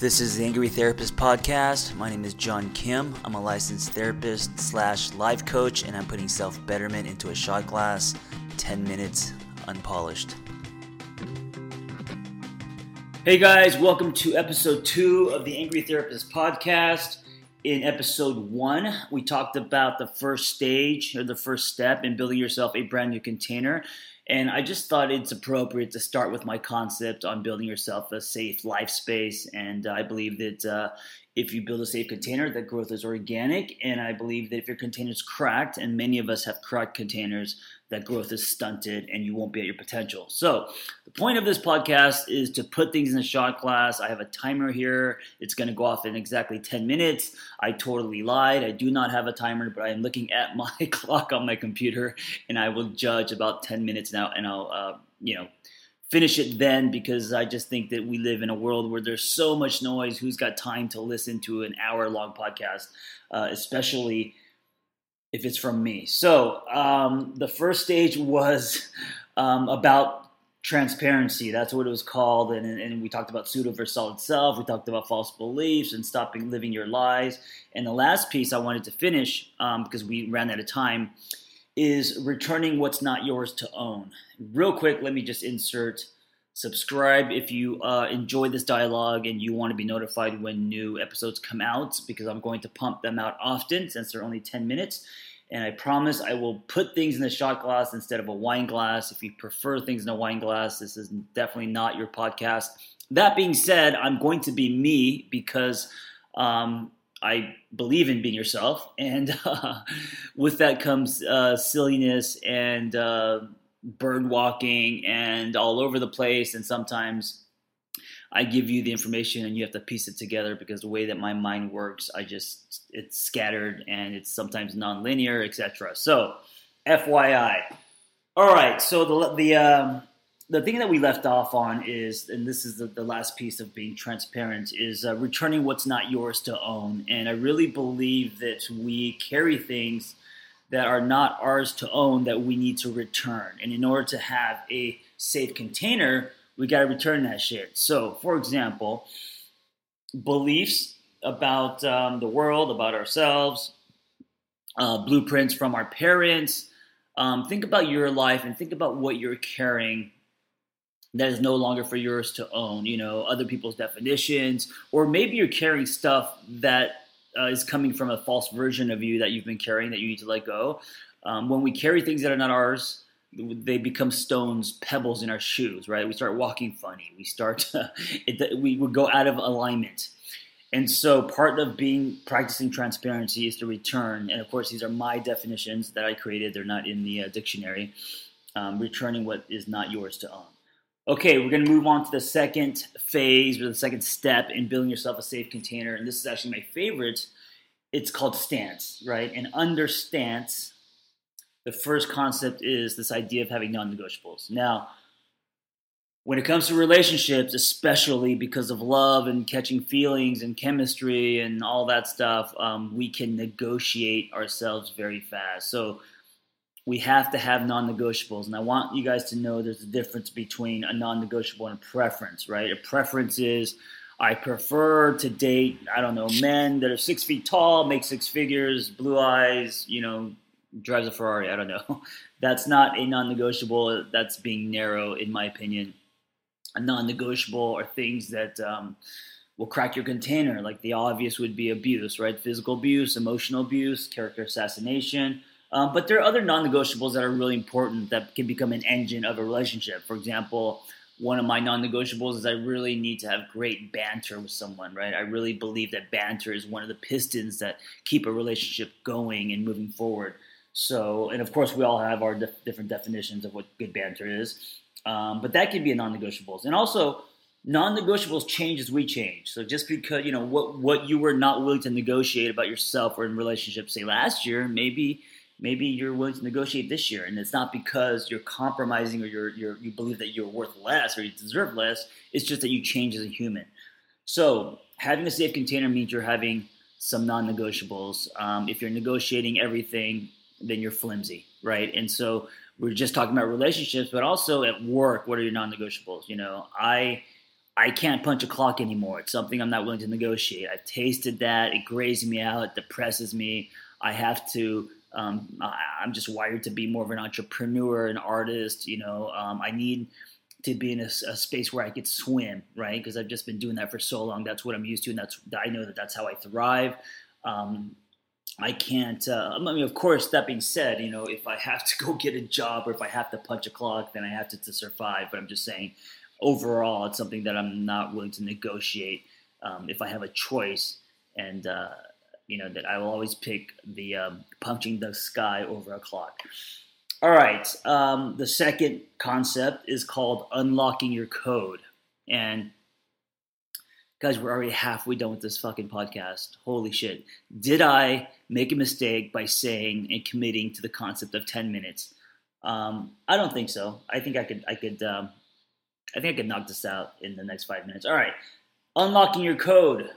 This is the Angry Therapist Podcast. My name is John Kim. I'm a licensed therapist slash life coach, and I'm putting self betterment into a shot glass. 10 minutes unpolished. Hey guys, welcome to episode two of the Angry Therapist Podcast. In episode one, we talked about the first stage or the first step in building yourself a brand new container. And I just thought it's appropriate to start with my concept on building yourself a safe life space. And I believe that uh, if you build a safe container, that growth is organic. And I believe that if your container is cracked, and many of us have cracked containers, that growth is stunted and you won't be at your potential. So, the point of this podcast is to put things in a shot glass. I have a timer here. It's going to go off in exactly 10 minutes. I totally lied. I do not have a timer, but I am looking at my clock on my computer and I will judge about 10 minutes now and I'll, uh, you know, finish it then because I just think that we live in a world where there's so much noise. Who's got time to listen to an hour long podcast, uh, especially if it's from me. So um, the first stage was um, about transparency. That's what it was called. And, and we talked about pseudo versus solid self. We talked about false beliefs and stopping living your lies. And the last piece I wanted to finish um, because we ran out of time is returning what's not yours to own. Real quick, let me just insert subscribe if you uh, enjoy this dialogue and you want to be notified when new episodes come out because I'm going to pump them out often since they're only 10 minutes. And I promise I will put things in a shot glass instead of a wine glass. If you prefer things in a wine glass, this is definitely not your podcast. That being said, I'm going to be me because um, I believe in being yourself. And uh, with that comes uh, silliness and uh, bird walking and all over the place. And sometimes I give you the information and you have to piece it together because the way that my mind works, I just it's scattered and it's sometimes nonlinear, etc. So, FYI. All right. So the the um, the thing that we left off on is, and this is the, the last piece of being transparent, is uh, returning what's not yours to own. And I really believe that we carry things that are not ours to own that we need to return. And in order to have a safe container, we got to return that shit. So, for example, beliefs about um, the world, about ourselves, uh, blueprints from our parents. Um, think about your life and think about what you're carrying that is no longer for yours to own. You know, other people's definitions, or maybe you're carrying stuff that uh, is coming from a false version of you that you've been carrying that you need to let go. Um, when we carry things that are not ours, they become stones, pebbles in our shoes, right? We start walking funny. We start, to, it, we would go out of alignment. And so part of being practicing transparency is to return. And of course, these are my definitions that I created. They're not in the uh, dictionary. Um, returning what is not yours to own. Okay, we're going to move on to the second phase or the second step in building yourself a safe container. And this is actually my favorite. It's called stance, right? And under stance, the first concept is this idea of having non negotiables. Now, when it comes to relationships, especially because of love and catching feelings and chemistry and all that stuff, um, we can negotiate ourselves very fast. So, we have to have non-negotiables. And i want you guys to know there's a difference between a non-negotiable and a preference right? A preference is i prefer to date i don't know men that are six feet tall make six figures blue eyes you know drives a ferrari i don't know. That's not a non-negotiable. That's being narrow in my opinion. A non-negotiable are things that um, will crack your container. Like the obvious would be abuse right? Physical abuse emotional abuse character assassination um, but there are other non negotiables that are really important that can become an engine of a relationship. For example, one of my non negotiables is I really need to have great banter with someone, right? I really believe that banter is one of the pistons that keep a relationship going and moving forward. So, and of course, we all have our dif- different definitions of what good banter is, um, but that can be a non negotiables. And also, non negotiables change as we change. So, just because, you know, what, what you were not willing to negotiate about yourself or in relationship, say last year, maybe maybe you're willing to negotiate this year, and it's not because you're compromising or you're, you're you believe that you're worth less or you deserve less. It's just that you change as a human. So having a safe container means you're having some non-negotiables. Um, if you're negotiating everything, then you're flimsy, right? And so we're just talking about relationships, but also at work, what are your non-negotiables? You know, I I can't punch a clock anymore. It's something I'm not willing to negotiate. I've tasted that. It grazes me out. It depresses me. I have to. Um, I, am just wired to be more of an entrepreneur, an artist. You know, um, I need to be in a, a, space where I could swim, right? Because I've just been doing that for so long. That's what I'm used to, and that's I know that that's how I thrive. Um, I can't. Uh, I mean, of course, that being said, you know, if I have to go get a job or if I have to punch a clock, then I have to, to survive. But I'm just saying, overall, it's something that I'm not willing to negotiate um, if I have a choice. And uh, you know that I will always pick the um, punching the sky over a clock. All right. Um, the second concept is called unlocking your code. And guys, we're already halfway done with this fucking podcast. Holy shit. Did I make a mistake by saying and committing to the concept of 10 minutes? Um, I don't think so. I think I could, I could, um, I think I could knock this out in the next five minutes. All right. Unlocking your code.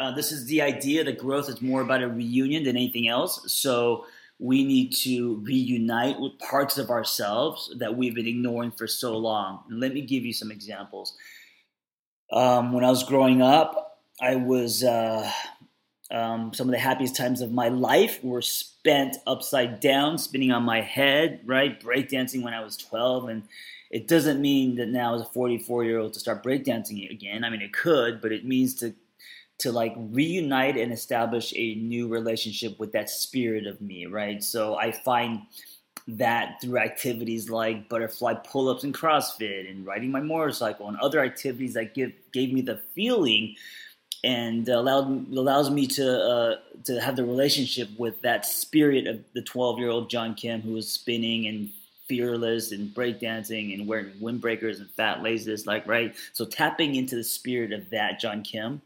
Uh, this is the idea that growth is more about a reunion than anything else. So we need to reunite with parts of ourselves that we've been ignoring for so long. And let me give you some examples. Um, when I was growing up, I was uh, um, some of the happiest times of my life were spent upside down, spinning on my head, right? Breakdancing when I was 12. And it doesn't mean that now as a 44 year old to start breakdancing again. I mean, it could, but it means to to like reunite and establish a new relationship with that spirit of me, right? So I find that through activities like butterfly pull-ups and CrossFit and riding my motorcycle and other activities that give gave me the feeling and allowed allows me to uh, to have the relationship with that spirit of the 12 year old John Kim who was spinning and fearless and breakdancing and wearing windbreakers and fat laces like right so tapping into the spirit of that John Kim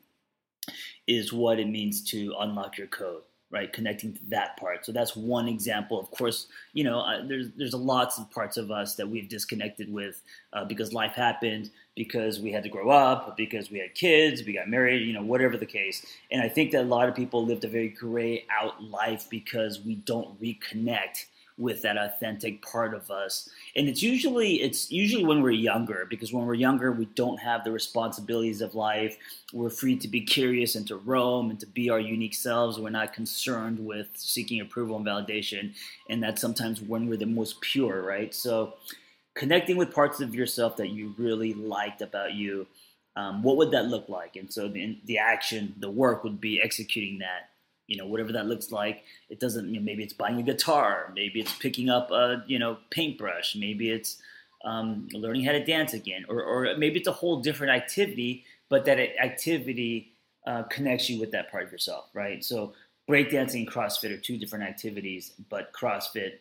is what it means to unlock your code right? Connecting to that part. So that's one example. Of course you know uh, there's there's lots of parts of us that we've disconnected with uh, because life happened because we had to grow up because we had kids we got married you know whatever the case. And i think that a lot of people lived a very gray out life because we don't reconnect with that authentic part of us. And it's usually it's usually when we're younger because when we're younger we don't have the responsibilities of life. We're free to be curious and to roam and to be our unique selves. We're not concerned with seeking approval and validation. And that's sometimes when we're the most pure right? So connecting with parts of yourself that you really liked about you um, what would that look like? And so the, the action the work would be executing that you know whatever that looks like. It doesn't you know, maybe it's buying a guitar maybe it's picking up a you know paintbrush maybe it's um, learning how to dance again or, or maybe it's a whole different activity but that activity uh, connects you with that part of yourself right? So breakdancing and crossfit are two different activities but crossfit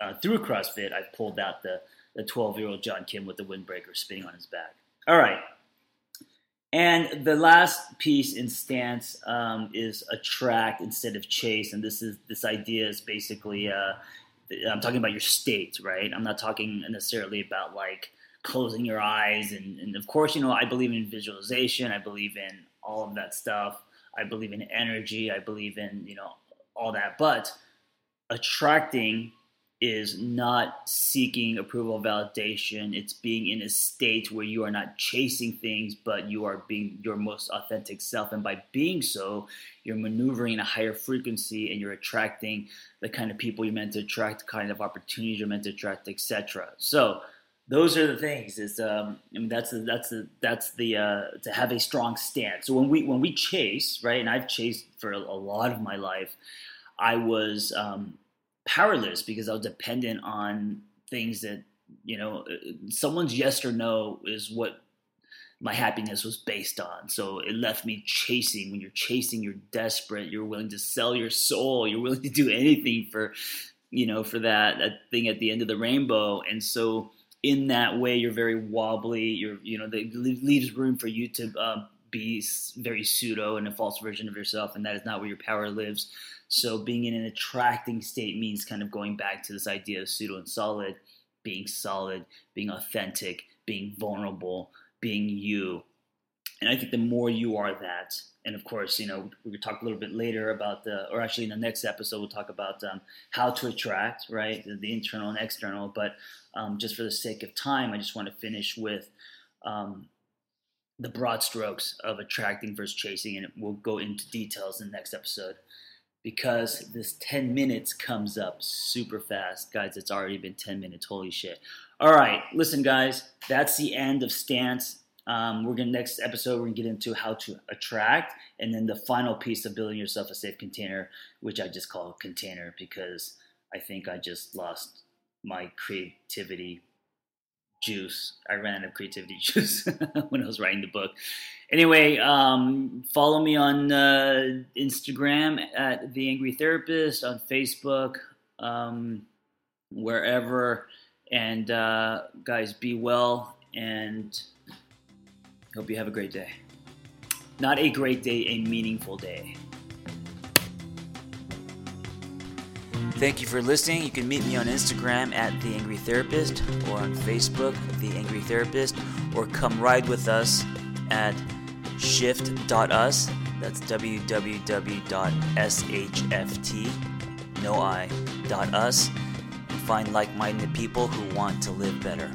uh, through crossfit i've pulled out the the 12 year old john kim with the windbreaker spinning on his back. All right and the last piece in stance um, is attract instead of chase, and this is this idea is basically uh, I'm talking about your state, right? I'm not talking necessarily about like closing your eyes, and, and of course, you know I believe in visualization, I believe in all of that stuff, I believe in energy, I believe in you know all that, but attracting is not seeking approval validation. It's being in a state where you are not chasing things, but you are being your most authentic self. And by being so, you're maneuvering in a higher frequency and you're attracting the kind of people you're meant to attract, the kind of opportunities you're meant to attract, etc. So those are the things. Is um, I mean that's the, that's the that's the uh, to have a strong stance. So when we when we chase, right, and I've chased for a, a lot of my life, I was um, powerless because I was dependent on things that you know uh, someone's yes or no is what my happiness was based on. So it left me chasing. When you're chasing, you're desperate. You're willing to sell your soul. You're willing to do anything for, you know, for that that thing at the end of the rainbow. And so in that way, you're very wobbly. You're, you know, that leaves room for you to uh, be very pseudo and a false version of yourself, and that is not where your power lives. So being in an attracting state means kind of going back to this idea of pseudo and solid, being solid, being authentic, being vulnerable, being you. And I think the more you are that, and of course, you know, we could talk a little bit later about the, or actually in the next episode, we'll talk about um, how to attract, right, the, the internal and external. But um, just for the sake of time, I just want to finish with um, the broad strokes of attracting versus chasing, and we'll go into details in the next episode because this 10 minutes comes up super fast. Guys, it's already been 10 minutes. Holy shit. All right, listen, guys, that's the end of stance. Um, we're gonna next episode we're gonna get into how to attract, and then the final piece of building yourself a safe container, which I just call container because I think I just lost my creativity juice. I ran out of creativity juice when I was writing the book. Anyway, um, follow me on uh, Instagram at the Angry Therapist, on Facebook, um, wherever. And uh, guys, be well and hope you have a great day. Not a great day, a meaningful day. Thank you for listening. You can meet me on Instagram at The Angry Therapist or on Facebook, The Angry Therapist, or come ride with us at shft.us. That's www.shft, no I, dot us, and find like minded people who want to live better.